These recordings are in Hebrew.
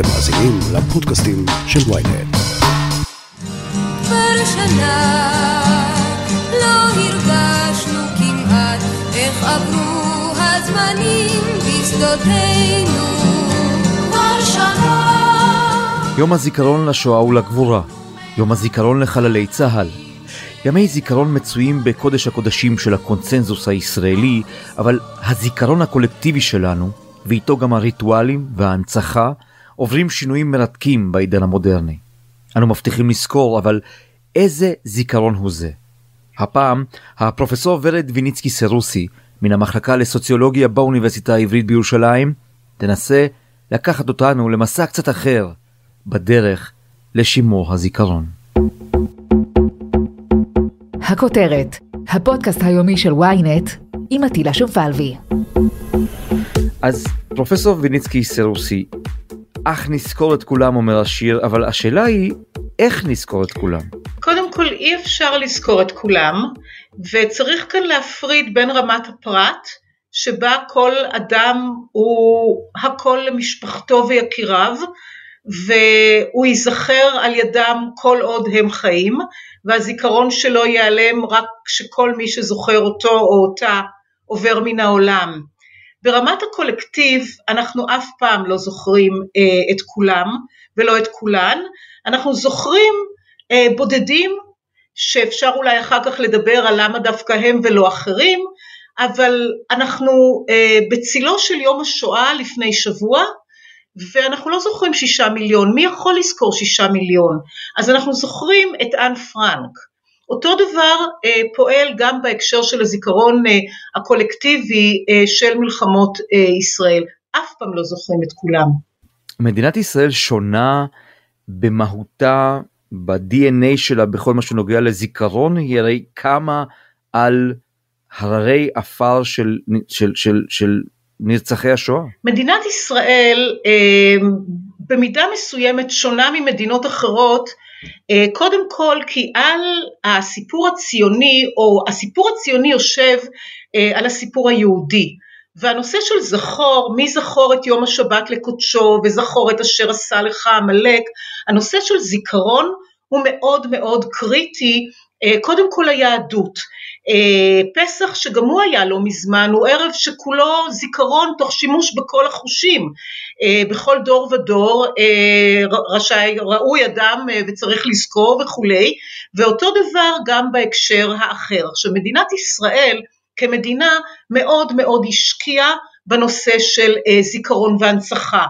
אתם מאזינים לפודקאסטים של ויינט. כבר שנה לא הרגשנו כמעט איך עברו הזמנים בשדותינו. כבר שנה יום הזיכרון לשואה ולגבורה, יום הזיכרון לחללי צה"ל. ימי זיכרון מצויים בקודש הקודשים של הקונצנזוס הישראלי, אבל הזיכרון הקולקטיבי שלנו, ואיתו גם הריטואלים וההנצחה, עוברים שינויים מרתקים בעידן המודרני. אנו מבטיחים לזכור, אבל איזה זיכרון הוא זה? הפעם, הפרופסור ורד ויניצקי סרוסי, מן המחלקה לסוציולוגיה באוניברסיטה העברית בירושלים, תנסה לקחת אותנו למסע קצת אחר, בדרך לשימור הזיכרון. הכותרת, הפודקאסט היומי של ynet עם עטילה שומפלבי. אז פרופסור ויניצקי סרוסי, אך נזכור את כולם אומר השיר, אבל השאלה היא איך נזכור את כולם? קודם כל אי אפשר לזכור את כולם, וצריך כאן להפריד בין רמת הפרט, שבה כל אדם הוא הכל למשפחתו ויקיריו, והוא ייזכר על ידם כל עוד הם חיים, והזיכרון שלו ייעלם רק כשכל מי שזוכר אותו או אותה עובר מן העולם. ברמת הקולקטיב אנחנו אף פעם לא זוכרים אה, את כולם ולא את כולן, אנחנו זוכרים אה, בודדים שאפשר אולי אחר כך לדבר על למה דווקא הם ולא אחרים, אבל אנחנו אה, בצילו של יום השואה לפני שבוע ואנחנו לא זוכרים שישה מיליון, מי יכול לזכור שישה מיליון? אז אנחנו זוכרים את אן פרנק. אותו דבר אה, פועל גם בהקשר של הזיכרון אה, הקולקטיבי אה, של מלחמות אה, ישראל. אף פעם לא זוכרים את כולם. מדינת ישראל שונה במהותה, ב-DNA שלה בכל מה שנוגע לזיכרון, היא הרי קמה על הררי עפר של, של, של, של נרצחי השואה. מדינת ישראל אה, במידה מסוימת שונה ממדינות אחרות, קודם כל כי על הסיפור הציוני, או הסיפור הציוני יושב אה, על הסיפור היהודי. והנושא של זכור, מי זכור את יום השבת לקודשו וזכור את אשר עשה לך עמלק, הנושא של זיכרון הוא מאוד מאוד קריטי, אה, קודם כל היהדות. אה, פסח שגם הוא היה לא מזמן הוא ערב שכולו זיכרון תוך שימוש בכל החושים אה, בכל דור ודור רשאי, ראוי אדם וצריך לזכור וכולי ואותו דבר גם בהקשר האחר. עכשיו מדינת ישראל כמדינה מאוד מאוד השקיעה בנושא של זיכרון והנצחה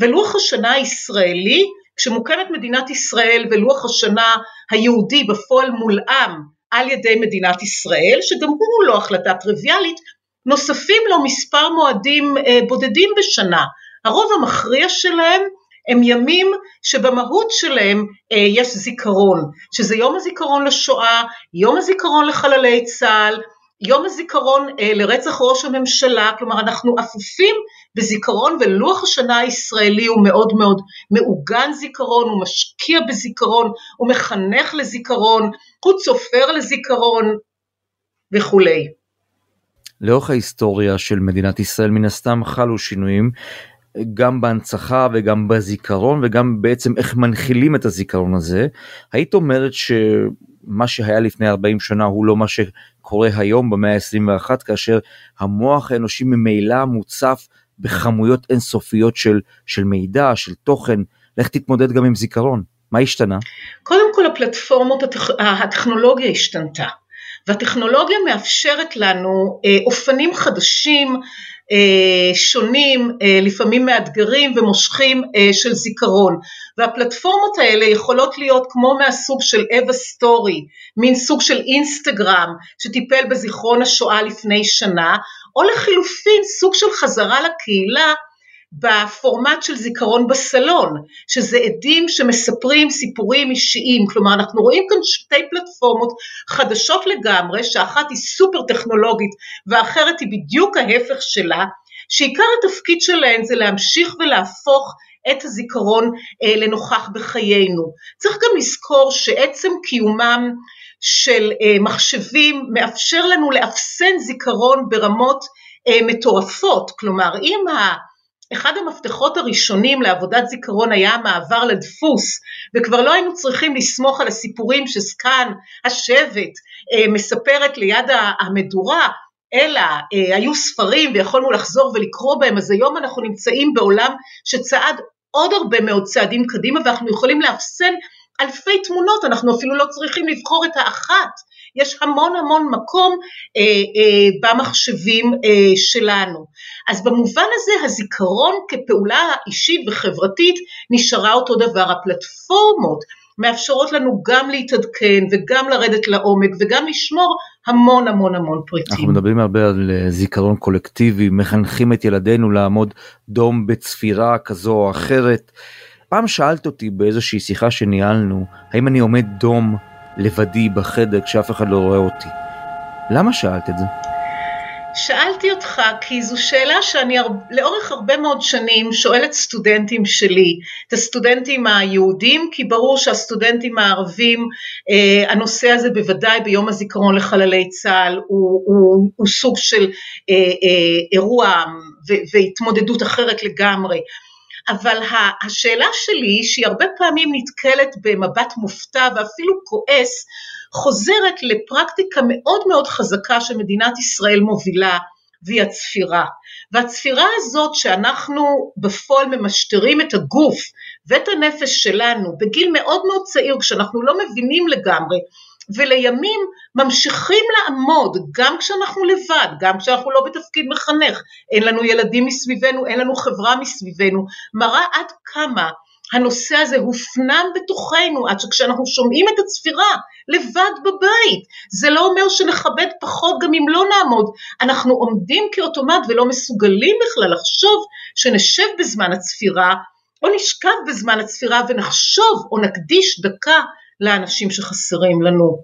ולוח השנה הישראלי כשמוקמת מדינת ישראל ולוח השנה היהודי בפועל מולאם על ידי מדינת ישראל, שגם הוא לא החלטה טריוויאלית, נוספים לו מספר מועדים אה, בודדים בשנה. הרוב המכריע שלהם הם ימים שבמהות שלהם אה, יש זיכרון, שזה יום הזיכרון לשואה, יום הזיכרון לחללי צה"ל, יום הזיכרון אה, לרצח ראש הממשלה, כלומר אנחנו אפופים בזיכרון ולוח השנה הישראלי הוא מאוד מאוד מעוגן זיכרון, הוא משקיע בזיכרון, הוא מחנך לזיכרון, הוא צופר לזיכרון וכולי. לאורך ההיסטוריה של מדינת ישראל מן הסתם חלו שינויים גם בהנצחה וגם בזיכרון וגם בעצם איך מנחילים את הזיכרון הזה. היית אומרת שמה שהיה לפני 40 שנה הוא לא מה שקורה היום במאה ה-21 כאשר המוח האנושי ממילא מוצף בכמויות אינסופיות של, של מידע, של תוכן, לך תתמודד גם עם זיכרון, מה השתנה? קודם כל הפלטפורמות, הטכ... הטכנולוגיה השתנתה, והטכנולוגיה מאפשרת לנו אה, אופנים חדשים, שונים, אה, לפעמים מאתגרים ומושכים אה, של זיכרון. והפלטפורמות האלה יכולות להיות כמו מהסוג של אבה סטורי, מין סוג של אינסטגרם שטיפל בזיכרון השואה לפני שנה, או לחילופין סוג של חזרה לקהילה בפורמט של זיכרון בסלון, שזה עדים שמספרים סיפורים אישיים, כלומר אנחנו רואים כאן שתי פלטפורמות חדשות לגמרי, שאחת היא סופר טכנולוגית והאחרת היא בדיוק ההפך שלה, שעיקר התפקיד שלהן זה להמשיך ולהפוך את הזיכרון אה, לנוכח בחיינו. צריך גם לזכור שעצם קיומם של אה, מחשבים מאפשר לנו לאפסן זיכרון ברמות אה, מטורפות, כלומר אם אחד המפתחות הראשונים לעבודת זיכרון היה המעבר לדפוס, וכבר לא היינו צריכים לסמוך על הסיפורים שסקאן השבט אה, מספרת ליד המדורה, אלא אה, היו ספרים ויכולנו לחזור ולקרוא בהם, אז היום אנחנו נמצאים בעולם שצעד עוד הרבה מאוד צעדים קדימה ואנחנו יכולים לאפסן אלפי תמונות, אנחנו אפילו לא צריכים לבחור את האחת, יש המון המון מקום אה, אה, במחשבים אה, שלנו. אז במובן הזה הזיכרון כפעולה אישית וחברתית נשארה אותו דבר. הפלטפורמות מאפשרות לנו גם להתעדכן וגם לרדת לעומק וגם לשמור המון המון המון פריטים. אנחנו מדברים הרבה על אה, זיכרון קולקטיבי, מחנכים את ילדינו לעמוד דום בצפירה כזו או אחרת. פעם שאלת אותי באיזושהי שיחה שניהלנו, האם אני עומד דום לבדי בחדר כשאף אחד לא רואה אותי. למה שאלת את זה? שאלתי אותך כי זו שאלה שאני לאורך הרבה מאוד שנים שואלת סטודנטים שלי, את הסטודנטים היהודים, כי ברור שהסטודנטים הערבים, אה, הנושא הזה בוודאי ביום הזיכרון לחללי צה"ל הוא, הוא, הוא סוג של אה, אה, אירוע והתמודדות אחרת לגמרי. אבל השאלה שלי, שהיא הרבה פעמים נתקלת במבט מופתע ואפילו כועס, חוזרת לפרקטיקה מאוד מאוד חזקה שמדינת ישראל מובילה, והיא הצפירה. והצפירה הזאת שאנחנו בפועל ממשטרים את הגוף ואת הנפש שלנו בגיל מאוד מאוד צעיר, כשאנחנו לא מבינים לגמרי ולימים ממשיכים לעמוד גם כשאנחנו לבד, גם כשאנחנו לא בתפקיד מחנך, אין לנו ילדים מסביבנו, אין לנו חברה מסביבנו, מראה עד כמה הנושא הזה הופנם בתוכנו עד שכשאנחנו שומעים את הצפירה לבד בבית, זה לא אומר שנכבד פחות גם אם לא נעמוד, אנחנו עומדים כאוטומט ולא מסוגלים בכלל לחשוב שנשב בזמן הצפירה או נשכב בזמן הצפירה ונחשוב או נקדיש דקה לאנשים שחסרים לנו.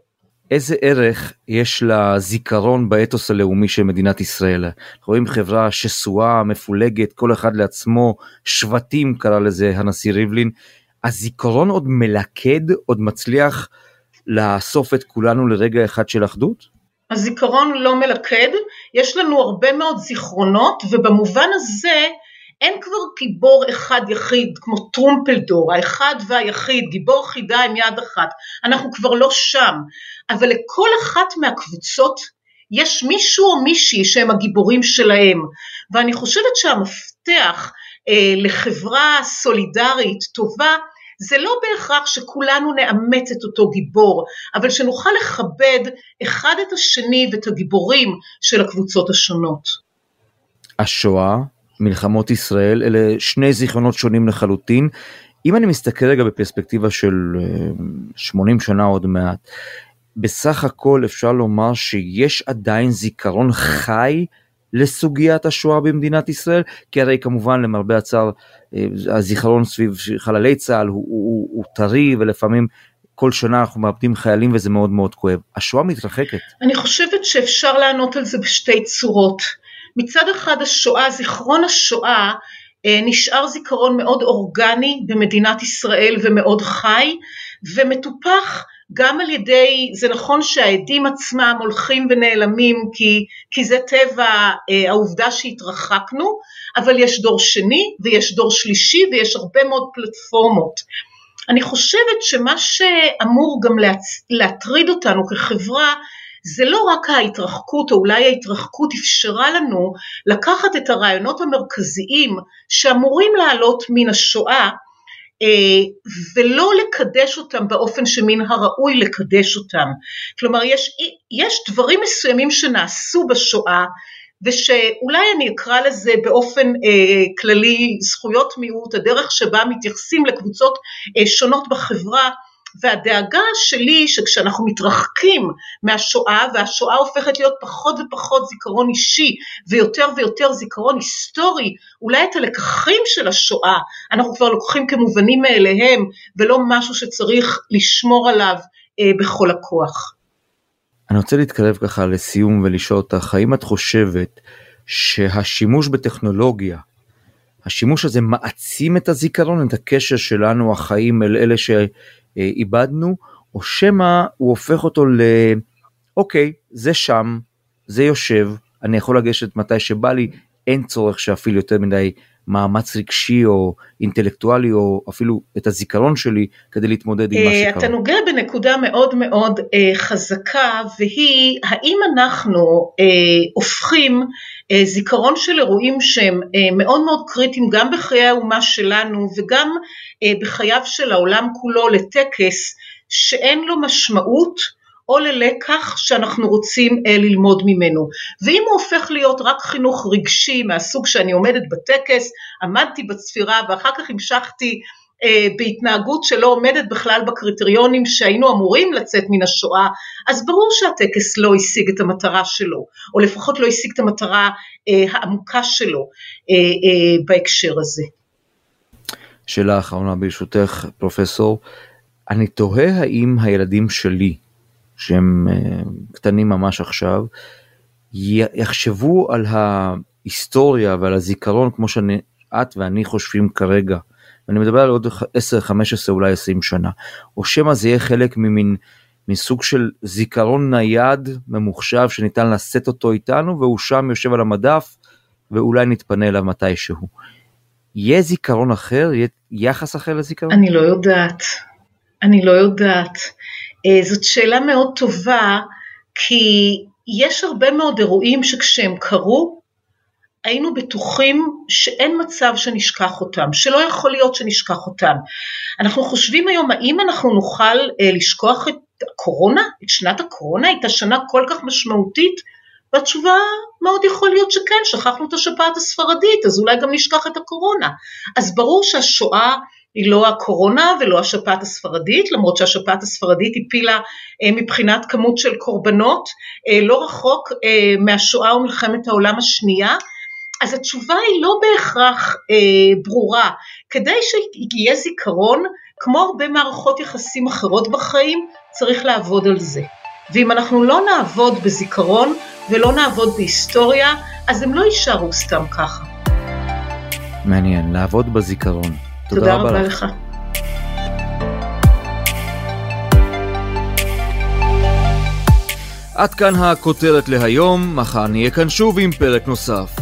איזה ערך יש לזיכרון באתוס הלאומי של מדינת ישראל? רואים חברה שסועה, מפולגת, כל אחד לעצמו, שבטים קרא לזה הנשיא ריבלין. הזיכרון עוד מלכד, עוד מצליח לאסוף את כולנו לרגע אחד של אחדות? הזיכרון לא מלכד, יש לנו הרבה מאוד זיכרונות, ובמובן הזה אין כבר גיבור אחד יחיד כמו טרומפלדור, האחד והיחיד, גיבור חידה עם יד אחת, אנחנו כבר לא שם, אבל לכל אחת מהקבוצות יש מישהו או מישהי שהם הגיבורים שלהם, ואני חושבת שהמפתח אה, לחברה סולידרית טובה זה לא בהכרח שכולנו נאמץ את אותו גיבור, אבל שנוכל לכבד אחד את השני ואת הגיבורים של הקבוצות השונות. השואה מלחמות ישראל אלה שני זיכרונות שונים לחלוטין. אם אני מסתכל רגע בפרספקטיבה של 80 אה, שנה עוד מעט, בסך הכל אפשר לומר שיש עדיין זיכרון חי לסוגיית השואה במדינת ישראל, כי הרי כמובן למרבה הצער אה, הזיכרון סביב חללי צה"ל הוא, הוא, הוא טרי ולפעמים כל שנה אנחנו מאבדים חיילים וזה מאוד מאוד כואב. השואה מתרחקת. אני חושבת שאפשר לענות על זה בשתי צורות. מצד אחד השואה, זיכרון השואה אה, נשאר זיכרון מאוד אורגני במדינת ישראל ומאוד חי ומטופח גם על ידי, זה נכון שהעדים עצמם הולכים ונעלמים כי, כי זה טבע אה, העובדה שהתרחקנו, אבל יש דור שני ויש דור שלישי ויש הרבה מאוד פלטפורמות. אני חושבת שמה שאמור גם להטריד אותנו כחברה זה לא רק ההתרחקות, או אולי ההתרחקות אפשרה לנו לקחת את הרעיונות המרכזיים שאמורים לעלות מן השואה, אה, ולא לקדש אותם באופן שמן הראוי לקדש אותם. כלומר, יש, יש דברים מסוימים שנעשו בשואה, ושאולי אני אקרא לזה באופן אה, כללי זכויות מיעוט, הדרך שבה מתייחסים לקבוצות אה, שונות בחברה, והדאגה שלי שכשאנחנו מתרחקים מהשואה והשואה הופכת להיות פחות ופחות זיכרון אישי ויותר ויותר זיכרון היסטורי, אולי את הלקחים של השואה אנחנו כבר לוקחים כמובנים מאליהם ולא משהו שצריך לשמור עליו אה, בכל הכוח. אני רוצה להתקרב ככה לסיום ולשאול אותך, האם את חושבת שהשימוש בטכנולוגיה השימוש הזה מעצים את הזיכרון, את הקשר שלנו החיים אל אלה שאיבדנו, או שמא הוא הופך אותו ל... אוקיי, זה שם, זה יושב, אני יכול לגשת מתי שבא לי, אין צורך שאפילו יותר מדי מאמץ רגשי או אינטלקטואלי או אפילו את הזיכרון שלי כדי להתמודד עם מה אה, שקרה. אתה נוגע בנקודה מאוד מאוד אה, חזקה והיא האם אנחנו אה, הופכים אה, זיכרון של אירועים שהם אה, מאוד מאוד קריטיים גם בחיי האומה שלנו וגם אה, בחייו של העולם כולו לטקס שאין לו משמעות או ללקח שאנחנו רוצים אה, ללמוד ממנו. ואם הוא הופך להיות רק חינוך רגשי מהסוג שאני עומדת בטקס, עמדתי בצפירה ואחר כך המשכתי אה, בהתנהגות שלא עומדת בכלל בקריטריונים שהיינו אמורים לצאת מן השואה, אז ברור שהטקס לא השיג את המטרה שלו, או לפחות לא השיג את המטרה אה, העמוקה שלו אה, אה, בהקשר הזה. שאלה אחרונה ברשותך פרופסור, אני תוהה האם הילדים שלי שהם אה, קטנים ממש עכשיו, יחשבו על ההיסטוריה ועל הזיכרון כמו שאת ואני חושבים כרגע. ואני מדבר על עוד 10, 15, אולי 20 שנה. או שמא זה יהיה חלק ממין מסוג של זיכרון נייד ממוחשב שניתן לשאת אותו איתנו והוא שם יושב על המדף ואולי נתפנה אליו מתישהו. יהיה זיכרון אחר? יהיה יחס אחר לזיכרון? אני לא יודעת. אני לא יודעת. אה, זאת שאלה מאוד טובה, כי יש הרבה מאוד אירועים שכשהם קרו, היינו בטוחים שאין מצב שנשכח אותם, שלא יכול להיות שנשכח אותם. אנחנו חושבים היום, האם אנחנו נוכל אה, לשכוח את הקורונה, את שנת הקורונה, הייתה שנה כל כך משמעותית? והתשובה מאוד יכול להיות שכן, שכחנו את השפעת הספרדית, אז אולי גם נשכח את הקורונה. אז ברור שהשואה היא לא הקורונה ולא השפעת הספרדית, למרות שהשפעת הספרדית הפילה אה, מבחינת כמות של קורבנות אה, לא רחוק אה, מהשואה ומלחמת העולם השנייה, אז התשובה היא לא בהכרח ברורה. כדי שיהיה זיכרון, כמו הרבה מערכות יחסים אחרות בחיים, צריך לעבוד על זה. ואם אנחנו לא נעבוד בזיכרון ולא נעבוד בהיסטוריה, אז הם לא יישארו סתם ככה. מעניין, לעבוד בזיכרון. תודה רבה לך. עד כאן הכותרת להיום, מחר נהיה כאן שוב עם פרק נוסף.